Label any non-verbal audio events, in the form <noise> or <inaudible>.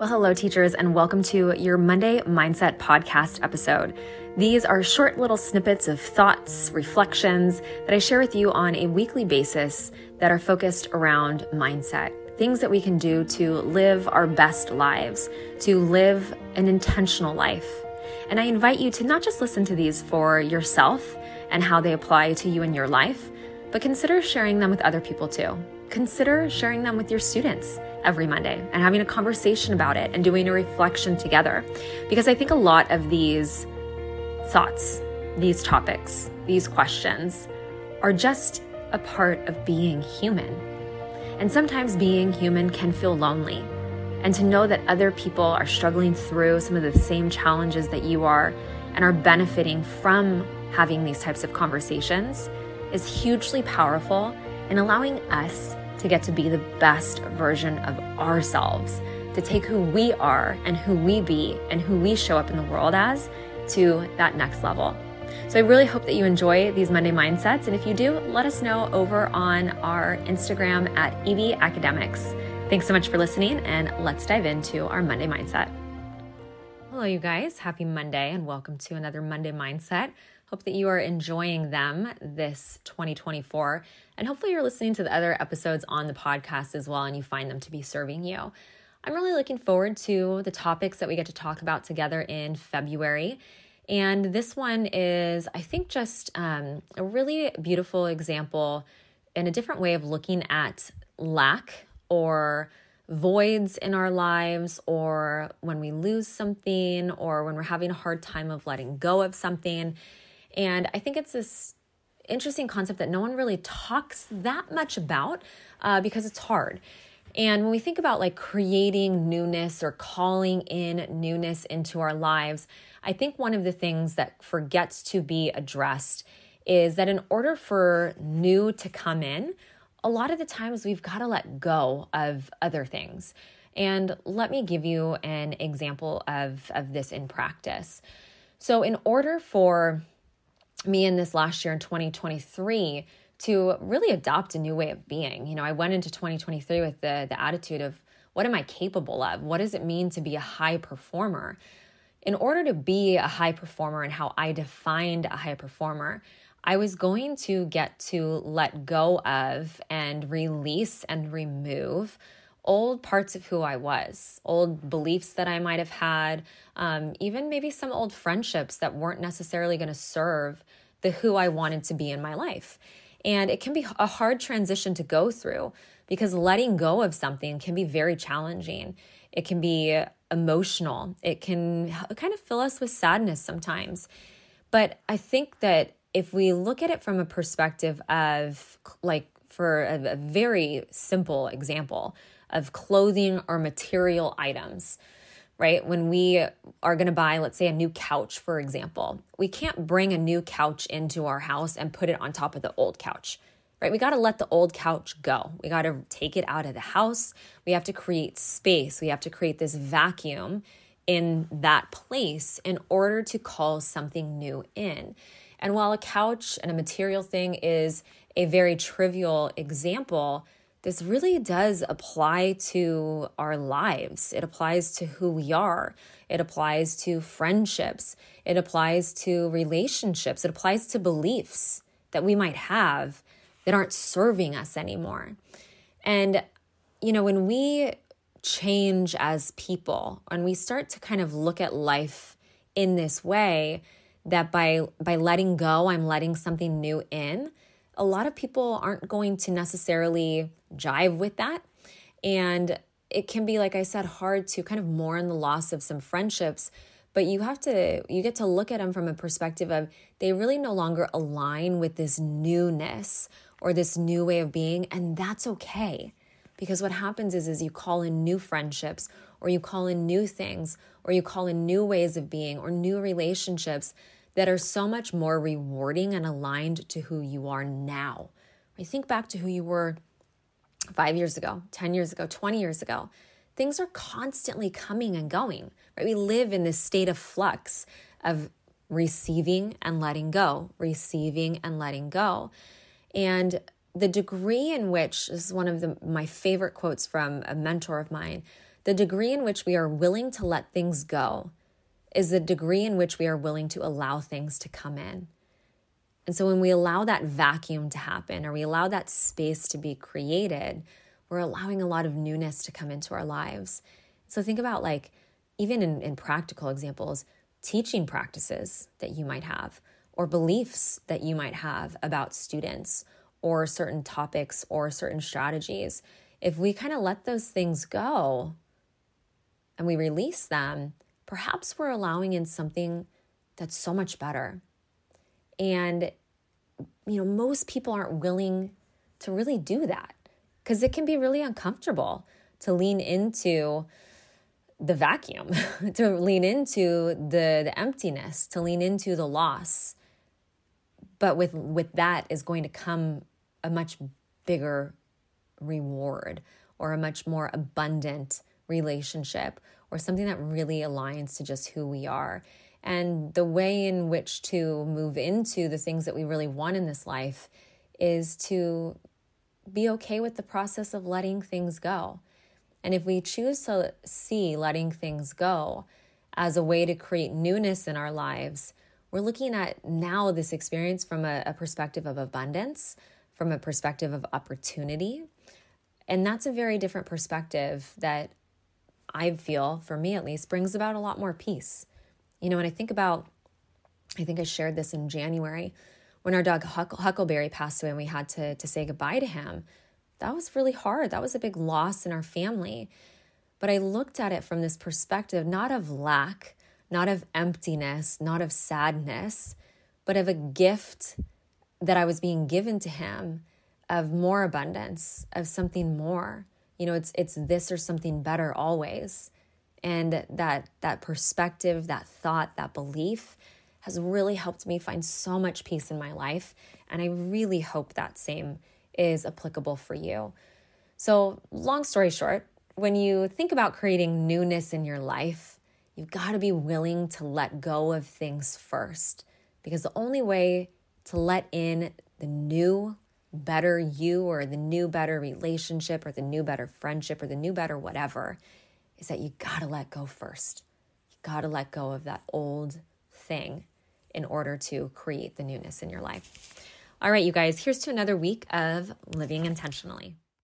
Well, hello, teachers, and welcome to your Monday Mindset Podcast episode. These are short little snippets of thoughts, reflections that I share with you on a weekly basis that are focused around mindset. Things that we can do to live our best lives, to live an intentional life. And I invite you to not just listen to these for yourself and how they apply to you in your life, but consider sharing them with other people too. Consider sharing them with your students every Monday and having a conversation about it and doing a reflection together. Because I think a lot of these thoughts, these topics, these questions are just a part of being human. And sometimes being human can feel lonely. And to know that other people are struggling through some of the same challenges that you are and are benefiting from having these types of conversations is hugely powerful in allowing us to get to be the best version of ourselves, to take who we are and who we be and who we show up in the world as to that next level. So I really hope that you enjoy these Monday mindsets. And if you do, let us know over on our Instagram at EB Academics. Thanks so much for listening, and let's dive into our Monday mindset. Hello, you guys. Happy Monday, and welcome to another Monday mindset. Hope that you are enjoying them this 2024. And hopefully, you're listening to the other episodes on the podcast as well and you find them to be serving you. I'm really looking forward to the topics that we get to talk about together in February. And this one is, I think, just um, a really beautiful example and a different way of looking at lack or voids in our lives, or when we lose something, or when we're having a hard time of letting go of something. And I think it's this interesting concept that no one really talks that much about uh, because it's hard. And when we think about like creating newness or calling in newness into our lives, I think one of the things that forgets to be addressed is that in order for new to come in, a lot of the times we've got to let go of other things. And let me give you an example of, of this in practice. So, in order for me in this last year in 2023 to really adopt a new way of being. You know, I went into 2023 with the the attitude of what am I capable of? What does it mean to be a high performer? In order to be a high performer and how I defined a high performer, I was going to get to let go of and release and remove old parts of who I was, old beliefs that I might have had, um, even maybe some old friendships that weren't necessarily going to serve the who I wanted to be in my life. And it can be a hard transition to go through because letting go of something can be very challenging. It can be emotional. It can kind of fill us with sadness sometimes. But I think that if we look at it from a perspective of, like, for a, a very simple example of clothing or material items, right? When we are going to buy, let's say, a new couch, for example, we can't bring a new couch into our house and put it on top of the old couch, right? We got to let the old couch go. We got to take it out of the house. We have to create space. We have to create this vacuum in that place in order to call something new in. And while a couch and a material thing is a very trivial example, this really does apply to our lives. It applies to who we are. It applies to friendships. It applies to relationships. It applies to beliefs that we might have that aren't serving us anymore. And, you know, when we change as people and we start to kind of look at life in this way, that by by letting go i'm letting something new in a lot of people aren't going to necessarily jive with that. And it can be, like I said, hard to kind of mourn the loss of some friendships. But you have to, you get to look at them from a perspective of they really no longer align with this newness or this new way of being. And that's okay. Because what happens is, is you call in new friendships or you call in new things or you call in new ways of being or new relationships that are so much more rewarding and aligned to who you are now. I think back to who you were five years ago, 10 years ago, 20 years ago. Things are constantly coming and going, right? We live in this state of flux of receiving and letting go, receiving and letting go. And the degree in which this is one of the, my favorite quotes from a mentor of mine The degree in which we are willing to let things go is the degree in which we are willing to allow things to come in. And so when we allow that vacuum to happen or we allow that space to be created, we're allowing a lot of newness to come into our lives. So think about like, even in, in practical examples, teaching practices that you might have or beliefs that you might have about students or certain topics or certain strategies. If we kind of let those things go and we release them, perhaps we're allowing in something that's so much better. And, you know, most people aren't willing to really do that because it can be really uncomfortable to lean into the vacuum, <laughs> to lean into the, the emptiness, to lean into the loss. But with, with that is going to come a much bigger reward or a much more abundant relationship or something that really aligns to just who we are. And the way in which to move into the things that we really want in this life is to be okay with the process of letting things go. And if we choose to see letting things go as a way to create newness in our lives, we're looking at now this experience from a, a perspective of abundance, from a perspective of opportunity. And that's a very different perspective that I feel, for me at least, brings about a lot more peace. You know, when I think about, I think I shared this in January when our dog Huck- Huckleberry passed away and we had to, to say goodbye to him, that was really hard. That was a big loss in our family. But I looked at it from this perspective, not of lack, not of emptiness, not of sadness, but of a gift that I was being given to him of more abundance, of something more. You know, it's it's this or something better always. And that that perspective, that thought, that belief has really helped me find so much peace in my life. And I really hope that same is applicable for you. So, long story short, when you think about creating newness in your life, you've got to be willing to let go of things first. Because the only way to let in the new, better you, or the new, better relationship, or the new, better friendship, or the new, better whatever, is that you got to let go first. You got to let go of that old thing in order to create the newness in your life. All right, you guys, here's to another week of living intentionally.